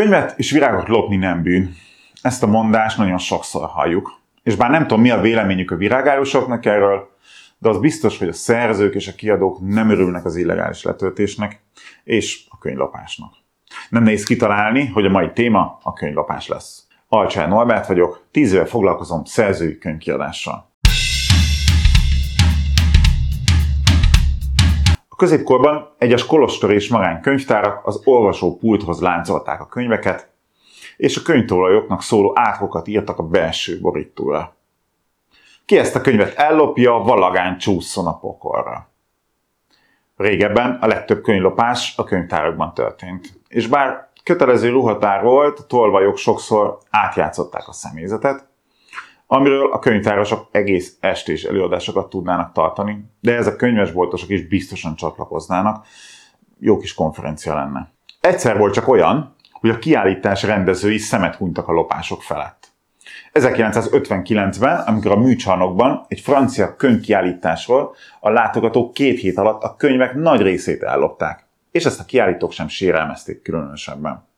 Könyvet és virágot lopni nem bűn. Ezt a mondást nagyon sokszor halljuk. És bár nem tudom, mi a véleményük a virágárusoknak erről, de az biztos, hogy a szerzők és a kiadók nem örülnek az illegális letöltésnek és a könyvlapásnak. Nem nehéz kitalálni, hogy a mai téma a könyvlapás lesz. Alcsán Norbert vagyok, tíz éve foglalkozom szerzői könyvkiadással. Középkorban egyes kolostor és magánykönyvtárak az olvasó pulthoz láncolták a könyveket, és a könyvtolajoknak szóló átkokat írtak a belső borítóra. Ki ezt a könyvet ellopja, valagán csúszson a pokolra. Régebben a legtöbb könyvlopás a könyvtárakban történt. És bár kötelező ruhatár volt, tolvajok sokszor átjátszották a személyzetet, amiről a könyvtárosok egész estés előadásokat tudnának tartani, de ez a könyvesboltosok is biztosan csatlakoznának, jó kis konferencia lenne. Egyszer volt csak olyan, hogy a kiállítás rendezői szemet hunytak a lopások felett. 1959-ben, amikor a műcsarnokban egy francia könyvkiállításról a látogatók két hét alatt a könyvek nagy részét ellopták, és ezt a kiállítók sem sérelmezték különösebben.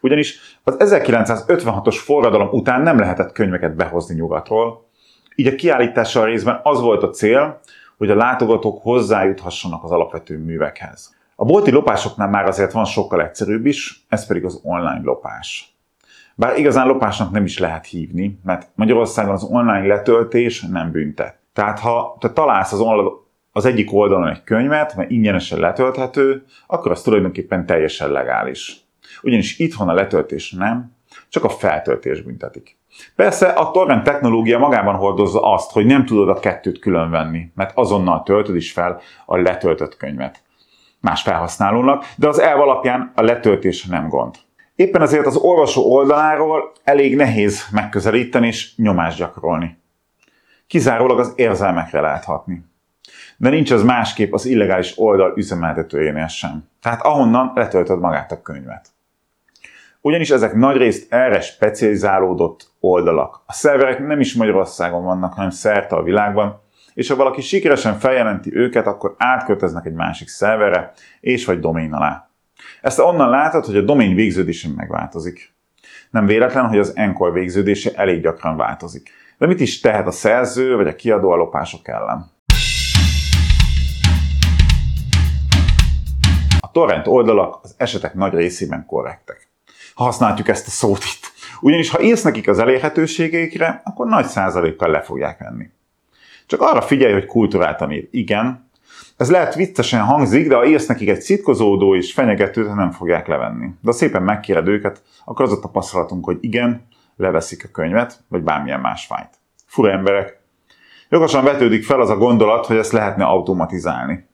Ugyanis az 1956-os forradalom után nem lehetett könyveket behozni nyugatról, így a kiállítással részben az volt a cél, hogy a látogatók hozzájuthassanak az alapvető művekhez. A bolti lopásoknál már azért van sokkal egyszerűbb is, ez pedig az online lopás. Bár igazán lopásnak nem is lehet hívni, mert Magyarországon az online letöltés nem büntet. Tehát ha te találsz az, online, az egyik oldalon egy könyvet, mert ingyenesen letölthető, akkor az tulajdonképpen teljesen legális. Ugyanis itthon a letöltés nem, csak a feltöltés büntetik. Persze a torrent technológia magában hordozza azt, hogy nem tudod a kettőt különvenni, mert azonnal töltöd is fel a letöltött könyvet más felhasználónak, de az elv alapján a letöltés nem gond. Éppen ezért az olvasó oldaláról elég nehéz megközelíteni és nyomást gyakorolni. Kizárólag az érzelmekre lehet hatni. De nincs az másképp az illegális oldal üzemeltetőjénél sem. Tehát ahonnan letöltöd magát a könyvet. Ugyanis ezek nagyrészt erre specializálódott oldalak. A szerverek nem is Magyarországon vannak, hanem szerte a világban, és ha valaki sikeresen feljelenti őket, akkor átkötöznek egy másik szerverre, és vagy domén alá. Ezt onnan látod, hogy a domain végződése megváltozik. Nem véletlen, hogy az Encore végződése elég gyakran változik. De mit is tehet a szerző vagy a kiadó a lopások ellen? A torrent oldalak az esetek nagy részében korrektek. Ha használjuk ezt a szót itt. Ugyanis ha írsz nekik az elérhetőségeikre, akkor nagy százalékkal le fogják venni. Csak arra figyelj, hogy kultúráltan ír. Igen. Ez lehet viccesen hangzik, de ha írsz nekik egy szitkozódó és fenyegetőt, nem fogják levenni. De ha szépen megkéred őket, akkor az a tapasztalatunk, hogy igen, leveszik a könyvet, vagy bármilyen más fájt. Fura emberek. Jogosan vetődik fel az a gondolat, hogy ezt lehetne automatizálni.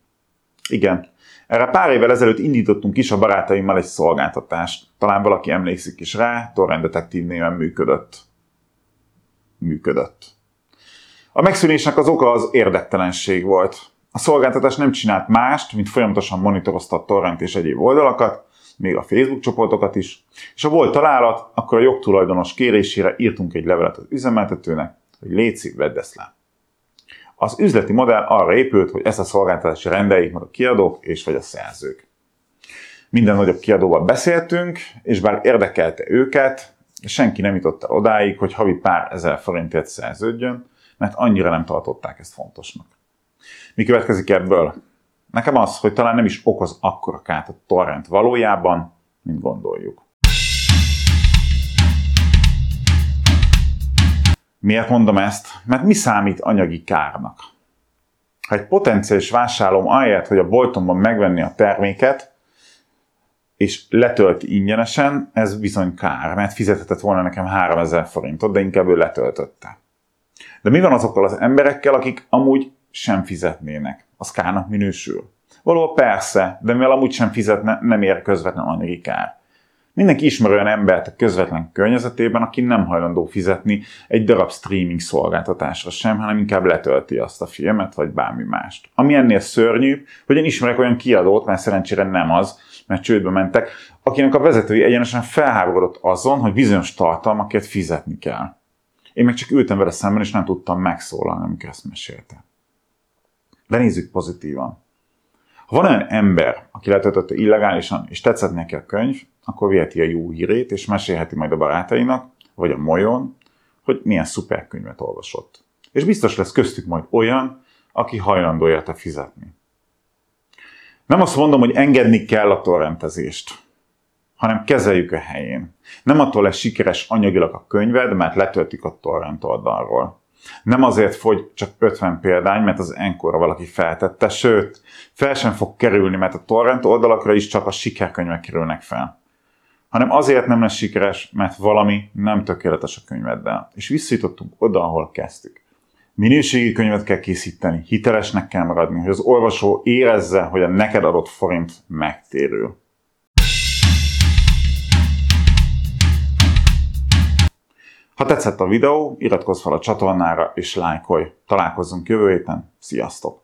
Igen. Erre pár évvel ezelőtt indítottunk is a barátaimmal egy szolgáltatást. Talán valaki emlékszik is rá, Torrent Detektív néven működött. Működött. A megszűnésnek az oka az érdektelenség volt. A szolgáltatás nem csinált mást, mint folyamatosan monitorozta a torrent és egyéb oldalakat, még a Facebook csoportokat is, és ha volt találat, akkor a jogtulajdonos kérésére írtunk egy levelet az üzemeltetőnek, hogy létszik, vedd ezt le. Az üzleti modell arra épült, hogy ezt a szolgáltatást rendeljék meg a kiadók és vagy a szerzők. Minden nagyobb kiadóval beszéltünk, és bár érdekelte őket, senki nem jutott el odáig, hogy havi pár ezer forintért szerződjön, mert annyira nem tartották ezt fontosnak. Mi következik ebből? Nekem az, hogy talán nem is okoz akkora kárt a torrent valójában, mint gondoljuk. Miért mondom ezt? Mert mi számít anyagi kárnak? Ha egy potenciális vásárlóm ahelyett, hogy a boltomban megvenni a terméket, és letölti ingyenesen, ez bizony kár, mert fizethetett volna nekem 3000 forintot, de inkább ő letöltötte. De mi van azokkal az emberekkel, akik amúgy sem fizetnének? Az kárnak minősül. Való persze, de mivel amúgy sem fizetne, nem ér közvetlen anyagi kár. Mindenki ismer olyan embert a közvetlen környezetében, aki nem hajlandó fizetni egy darab streaming szolgáltatásra sem, hanem inkább letölti azt a filmet, vagy bármi mást. Ami ennél szörnyűbb, hogy én ismerek olyan kiadót, mert szerencsére nem az, mert csődbe mentek, akinek a vezetői egyenesen felháborodott azon, hogy bizonyos tartalmakért fizetni kell. Én meg csak ültem vele szemben, és nem tudtam megszólalni, amikor ezt mesélte. De nézzük pozitívan. Ha van olyan ember, aki letöltötte illegálisan, és tetszett neki a könyv, akkor viheti a jó hírét, és mesélheti majd a barátainak, vagy a molyon, hogy milyen szuper könyvet olvasott. És biztos lesz köztük majd olyan, aki hajlandó érte fizetni. Nem azt mondom, hogy engedni kell a torrentezést, hanem kezeljük a helyén. Nem attól lesz sikeres anyagilag a könyved, mert letöltik a torrent oldalról. Nem azért fogy csak 50 példány, mert az enkorra valaki feltette, sőt, fel sem fog kerülni, mert a torrent oldalakra is csak a sikerkönyvek kerülnek fel. Hanem azért nem lesz sikeres, mert valami nem tökéletes a könyveddel. És visszajutottunk oda, ahol kezdtük. Minőségi könyvet kell készíteni, hitelesnek kell maradni, hogy az olvasó érezze, hogy a neked adott forint megtérül. Ha tetszett a videó, iratkozz fel a csatornára és lájkolj. Találkozzunk jövő héten. Sziasztok!